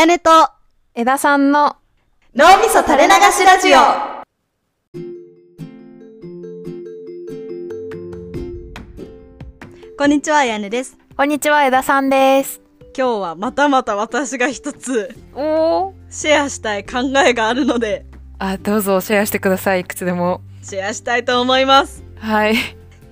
やねと枝さんの脳みそ垂れ流しラジオ。こんにちは、あやねです。こんにちは枝さんです。今日はまたまた私が一つおおシェアしたい考えがあるので、あどうぞシェアしてください。いくつでも。シェアしたいと思います。はい。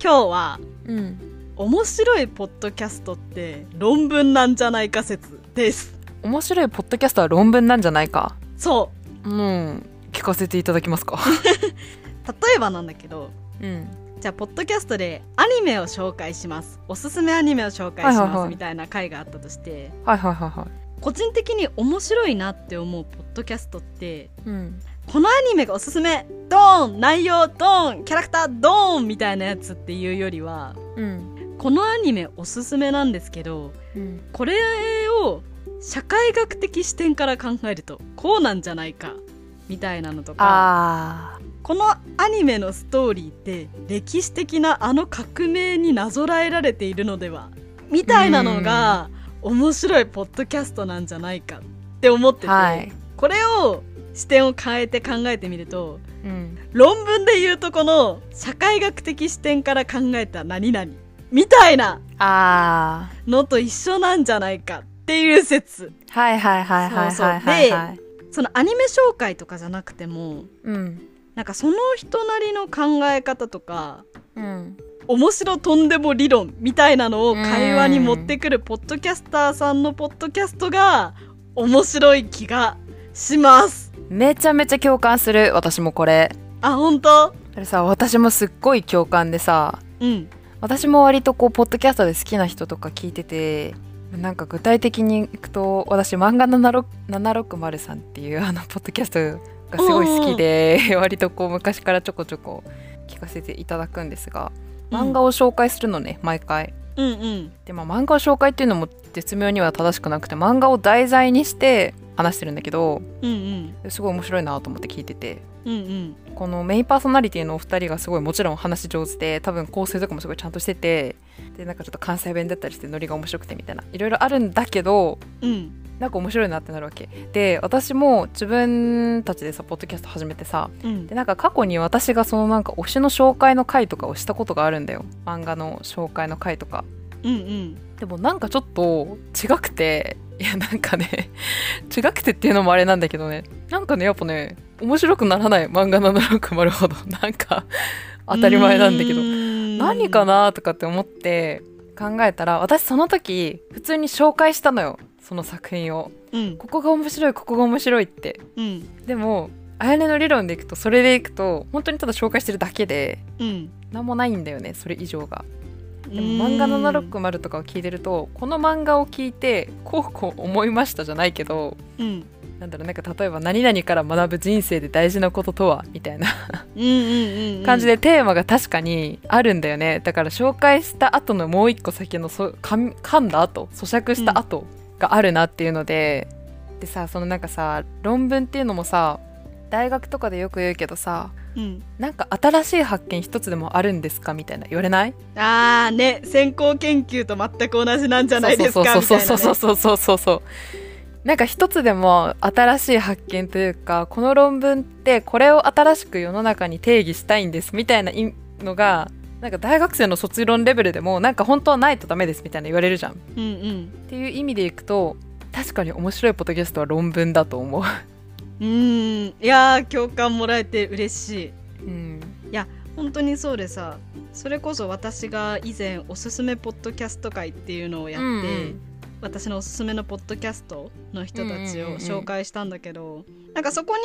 今日は、うん。面白いポッドキャストって論文なんじゃないか説です。面白いポッドキャストは論文なんじゃないか。そう。うん。聞かせていただきますか？例えばなんだけど、うん。じゃあ、ポッドキャストでアニメを紹介します。おすすめアニメを紹介します。みたいな回があったとして、はいはいはいはい。個人的に面白いなって思うポッドキャストって、うん。このアニメがおすすめドーン内容ドーンキャラクタードーンみたいなやつっていうよりは、うん。このアニメおすすめなんですけど、うん。これを社会学的視点から考えるとこうなんじゃないかみたいなのとかあこのアニメのストーリーって歴史的なあの革命になぞらえられているのではみたいなのが面白いポッドキャストなんじゃないかって思ってて、はい。これを視点を変えて考えてみるとーうん。論文で言うとこの社会学的視点から考えた何々みたいなあのと一緒なんじゃないかっていう説。ーはいはいはいはいはいはいはい。そのアニメ紹介とかじゃなくてもうんなんかその人なりの考え方とかうん面白とんでも理論みたいなのを会話に持ってくるポッドキャスターさんのポッドキャストが面白い気がします。めちゃめちゃ共感する。私もこれ。あ本当？それさ私もすっごい共感でさうん。私も割とこうポッドキャストで好きな人とか聞いててなんか具体的にいくと私漫画76 760さんっていうあのポッドキャストがすごい好きで 割とこう昔からちょこちょこ聞かせていただくんですが漫画を紹介するのね、毎回。うんうん。でまあ漫画を紹介っていうのも絶妙には正しくなくて漫画を題材にして話してるんだけどうんうん。すごい面白いなと思って聞いててうんうん。このメインパーソナリティのお二人がすごいもちろん話上手で多分構成とかもすごいちゃんとしててでなんかちょっと関西弁だったりしてノリが面白くてみたいな。いろいろあるんだけどうん。なんか面白いなってなるわけ。で私も自分たちでさポッドキャスト始めてさうん。でなんか過去に私がそのなんか推しの紹介の回とかをしたことがあるんだよ。漫画の紹介の回とか。うんうん。でもなんかちょっと違くていやなんかね違くてっていうのもあれなんだけどねなんかねやっぱね面白くならない漫画760ほど。なんか当たり前なんだけど。何何かなとかって思って考えたら私その時普通に紹介したのよ。その作品を。うん。ここが面白いここが面白いって。うん。でもあやねの理論でいくとそれでいくと本当にただ紹介してるだけでうん。何もないんだよねそれ以上が。でも漫画760とかを聞いてるとこの漫画を聞いてこうこう思いましたじゃないけどうんなんだろうなんか例えば何々から学ぶ人生で大事なこととはみたいな。うんうんうん感じでテーマが確かにあるんだよね。だから紹介した後のもう一個先のそ噛み噛んだ後咀嚼した後があるなっていうので、でさそのなんかさ論文っていうのもさ大学とかでよく言うけどさうん。なんか新しい発見一つでもあるんですかみたいな。言われない？ああね先行研究と全く同じなんじゃないですかみたいな、ね、そうそうそうそうそうそうそうなんか一つでも新しい発見というかこの論文ってこれを新しく世の中に定義したいんですみたいないのがなんか大学生の卒論レベルでもなんか本当はないとダメですみたいな言われるじゃん。っうんうん。ていう意味でいくと確かに面白いポッドキャストは論文だと思う、うーんいやー共感もらえて嬉しい。うん、本当にそうでさそれこそ私が以前おすすめポッドキャスト会っていうのをやって、うんうん私のおすすめのポッドキャストの人たちを紹介したんだけど、なんかそこに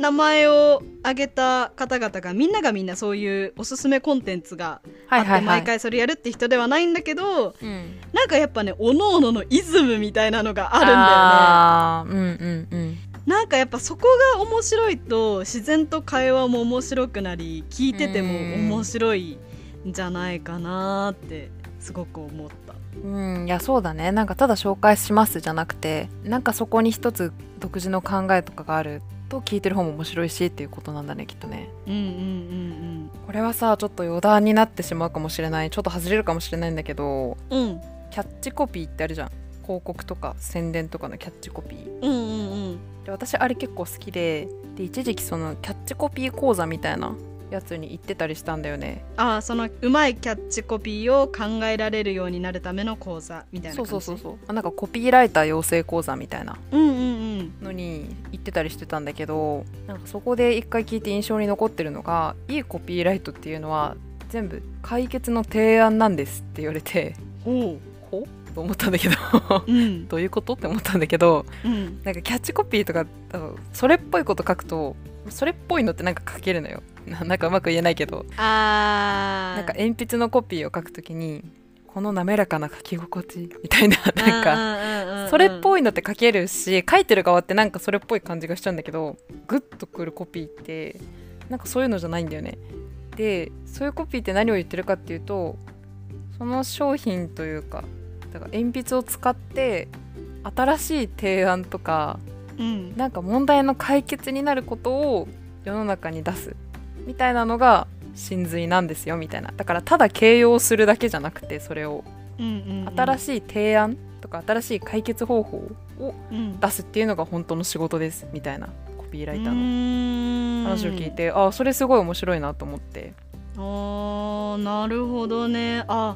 名前を挙げた方々がみんながみんなそういうおすすめコンテンツがあって毎回それやるって人ではないんだけどうん、なんかやっぱねおのおののイズムみたいなのがあるんだよね。うんうんうんなんかやっぱそこが面白いと自然と会話も面白くなり聞いてても面白いんじゃないかなってすごく思った。うん、いやそうだね。なんかただ紹介しますじゃなくてなんかそこに一つ独自の考えとかがあると聞いてる方も面白いしっていうことなんだねきっとね。うんうんうんこれはさちょっと余談になってしまうかもしれない。ちょっと外れるかもしれないんだけどうんうん。キャッチコピーってあるじゃん。広告とか宣伝とかのキャッチコピー。うんうんうん。で私あれ結構好きでで一時期そのキャッチコピー講座みたいなやつに行ってたりしたんだよね。ああそのうまいキャッチコピーを考えられるようになるための講座みたいな感じ？そうそうそうそう。あなんかコピーライター養成講座みたいな。うんうんうん。のに行ってたりしてたんだけどなんかそこで一回聞いて印象に残ってるのがいいコピーライトっていうのは全部解決の提案なんですって言われてほほと思ったんだけど。ううん。どういうことって思ったんだけどうん。なんかキャッチコピーとかそれっぽいこと書くとそれっぽいのってなんか書けるのよななんかうまく言えないけど。あー。なんか鉛筆のコピーを書くときにこの滑らかな書き心地みたいななんかかそれっぽいいのって書けるし書いてる側ってなんかそれっぽい感じがしちゃうんだけどグッとくるコピーってなんかそういうのじゃないんだよね。でそういうコピーって何を言ってるかっていうとその商品というかだから鉛筆を使って新しい提案とかうん。なんか問題の解決になることを世の中に出すみたいなのが真髄なんですよみたいな。だからただ形容するだけじゃなくてそれを。新しい提案とか新しい解決方法をうん。出すっていうのが本当の仕事ですみたいな。コピーライターのの話を聞いてああそれすごい面白いなと思って。あーなるほどね。あ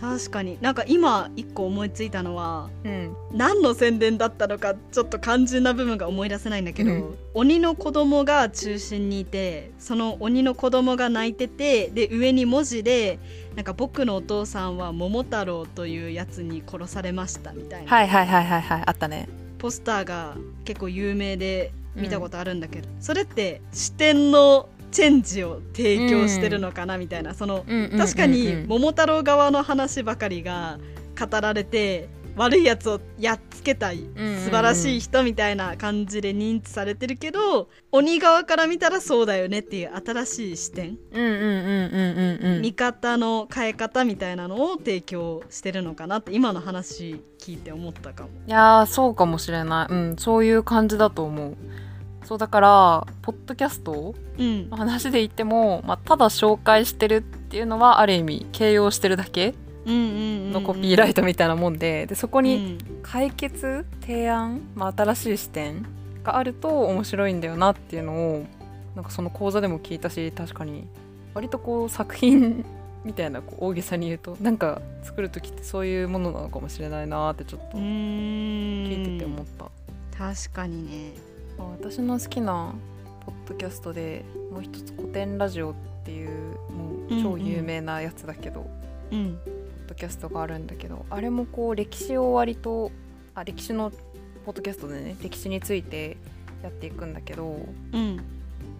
確かに。なんか今一個思いついたのはうん。何の宣伝だったのかちょっと肝心な部分が思い出せないんだけど、うん。鬼の子供が中心にいてその鬼の子供が泣いててで上に文字でなんか僕のお父さんは桃太郎というやつに殺されましたみたいな、はいはいはいはいはいあったね。ポスターが結構有名で見たことあるんだけど、それって視点のチェンジを提供してるのかなみたいな、その確かに桃太郎側の話ばかりが語られて悪いやつをやっつけたい素晴らしい人みたいな感じで認知されてるけど鬼側から見たらそうだよねっていう新しい視点。うんうんうんうんうんうん。見方の変え方みたいなのを提供してるのかなって今の話聞いて思ったかも。いやーそうかもしれない。うんそういう感じだと思うそうだからポッドキャストうん。の話で言っても、まあ、ただ紹介してるっていうのはある意味形容してるだけのコピーライトみたいなもんででそこにうん。解決提案、まあ、新しい視点があると面白いんだよなっていうのをなんかその講座でも聞いたし確かに割とこう作品みたいなこう大げさに言うとなんか作る時ってそういうものなのかもしれないなってちょっと聞いてて思った、確かにね。まあ私の好きなポッドキャストでもう一つ古典ラジオっていうもう超有名なやつだけど、うん。ポッドキャストがあるんだけどあれもこう歴史を割とあ歴史のポッドキャストでね歴史についてやっていくんだけどうん。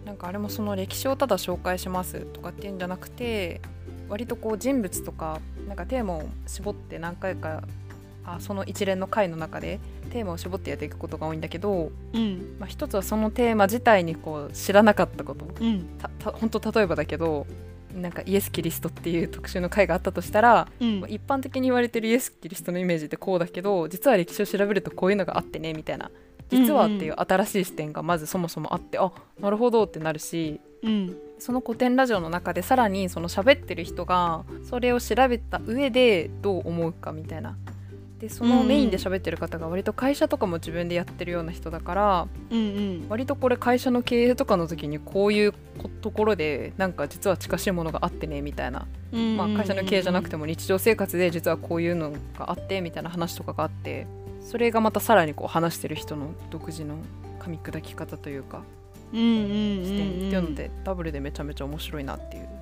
なんかあれもその歴史をただ紹介しますとかっていうんじゃなくて割とこう人物とかなんかテーマを絞って何回かあその一連の回の中でテーマを絞ってやっていくことが多いんだけど、うん。まあ、一つはそのテーマ自体にこう知らなかったこと。うん。たた本当例えばだけどなんかイエス・キリストっていう特集の回があったとしたらうん。一般的に言われてるイエス・キリストのイメージってこうだけど実は歴史を調べるとこういうのがあってねみたいな。実はっていう新しい視点がまずそもそもあって、あなるほどってなるしうん。その古典ラジオの中でさらにその喋ってる人がそれを調べた上でどう思うかみたいなでそのメインで喋ってる方が割と会社とかも自分でやってるような人だからうんうん。割とこれ会社の経営とかの時にこういうこところでなんか実は近しいものがあってねみたいな。まあ、会社の経営じゃなくてもも日常生活で実はこういうのがあってみたいな話とかがあってそれがまたさらにこう話してる人の独自の噛み砕き方というかうんうんうん視点ってうんいうのでダブルでめちゃめちゃ面白いなっていう。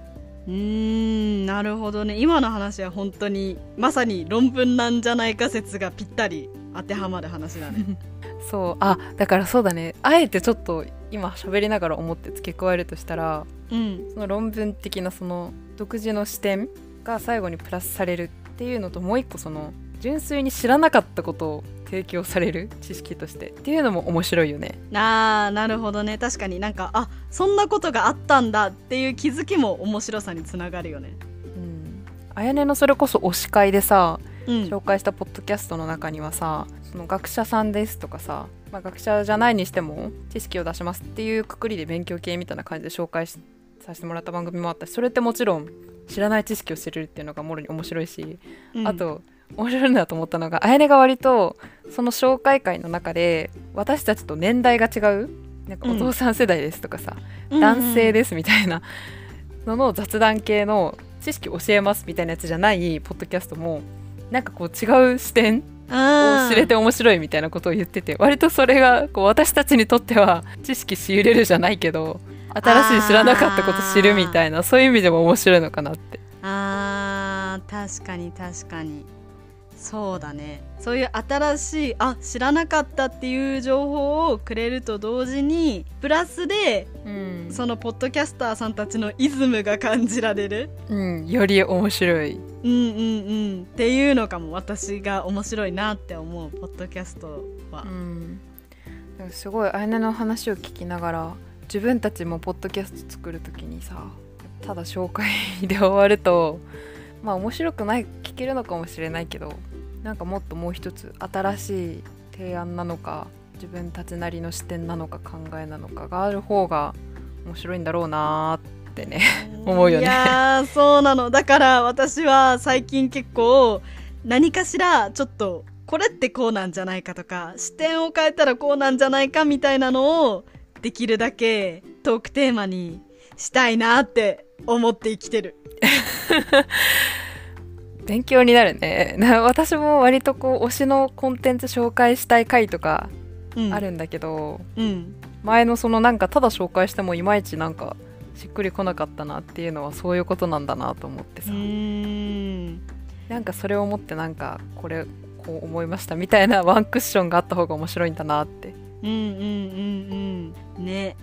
うーんなるほどね。今の話は本当にまさに論文なんじゃないか説がぴったり当てはまる話だね。そうあだからそうだね。あえてちょっと今喋りながら思って付け加えるとしたらうん。その論文的なその独自の視点が最後にプラスされるっていうのともう一個その純粋に知らなかったことを提供される知識としてっていうのも面白いよね。あーなるほどね。確かになんかあそんなことがあったんだっていう気づきも面白さにつながるよね。うん、あやねのそれこそ推し会でさうん。紹介したポッドキャストの中にはさその学者さんですとかさ、まあ、学者じゃないにしても知識を出しますっていうくくりで勉強系みたいな感じで紹介しさせてもらった番組もあったしそれってもちろん知らない知識を知れるっていうのがもろに面白いし、うん。あと面白いなと思ったのがあやねが割とその紹介会の中で私たちと年代が違うなんかお父さん世代ですとかさ、男性ですみたいなのの雑談系の知識教えますみたいなやつじゃないポッドキャストもなんかこう違う視点を知れて面白いみたいなことを言ってて割とそれがこう私たちにとっては知識仕入れるじゃないけど新しい知らなかったこと知るみたいなそういう意味でも面白いのかなって。あー確かに確かにそうだね。そういう新しいあ知らなかったっていう情報をくれると同時にプラスで、うん、そのポッドキャスターさんたちのイズムが感じられる、うん、より面白い。うんうんうん。っていうのかも私が面白いなって思うポッドキャストは、うん、すごいあやねの話を聞きながら自分たちもポッドキャスト作る時にさただ紹介で終わるとまあ面白くない聞けるのかもしれないけどなんかもっともう一つ新しい提案なのか自分たちなりの視点なのか考えなのかがある方が面白いんだろうなってね思うよね。いやそうなのだから私は最近結構何かしらちょっとこれってこうなんじゃないかとか視点を変えたらこうなんじゃないかみたいなのをできるだけトークテーマにしたいなって思って生きてる。勉強になるね。私も割とこう推しのコンテンツ紹介したい回とかあるんだけど、うん、前のそのなんかただ紹介してもいまいちなんかしっくりこなかったなっていうのはそういうことなんだなと思ってさ。なんかそれを思ってなんかこれこう思いましたみたいなワンクッションがあった方が面白いんだなって。うんうんうんうん。ね。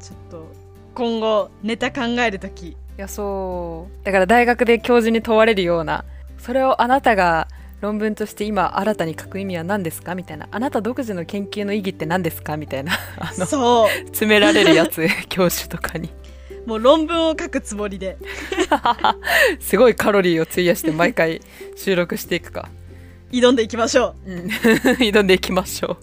ちょっと今後ネタ考える時いやそう。だから大学で教授に問われるようなそれをあなたが論文として今新たに書く意味は何ですか？みたいな。あなた独自の研究の意義って何ですか？みたいな。あのそう。詰められるやつ教授とかに。もう論文を書くつもりで。すごいカロリーを費やして毎回収録していくか。挑んでいきましょう、うん、挑んでいきましょう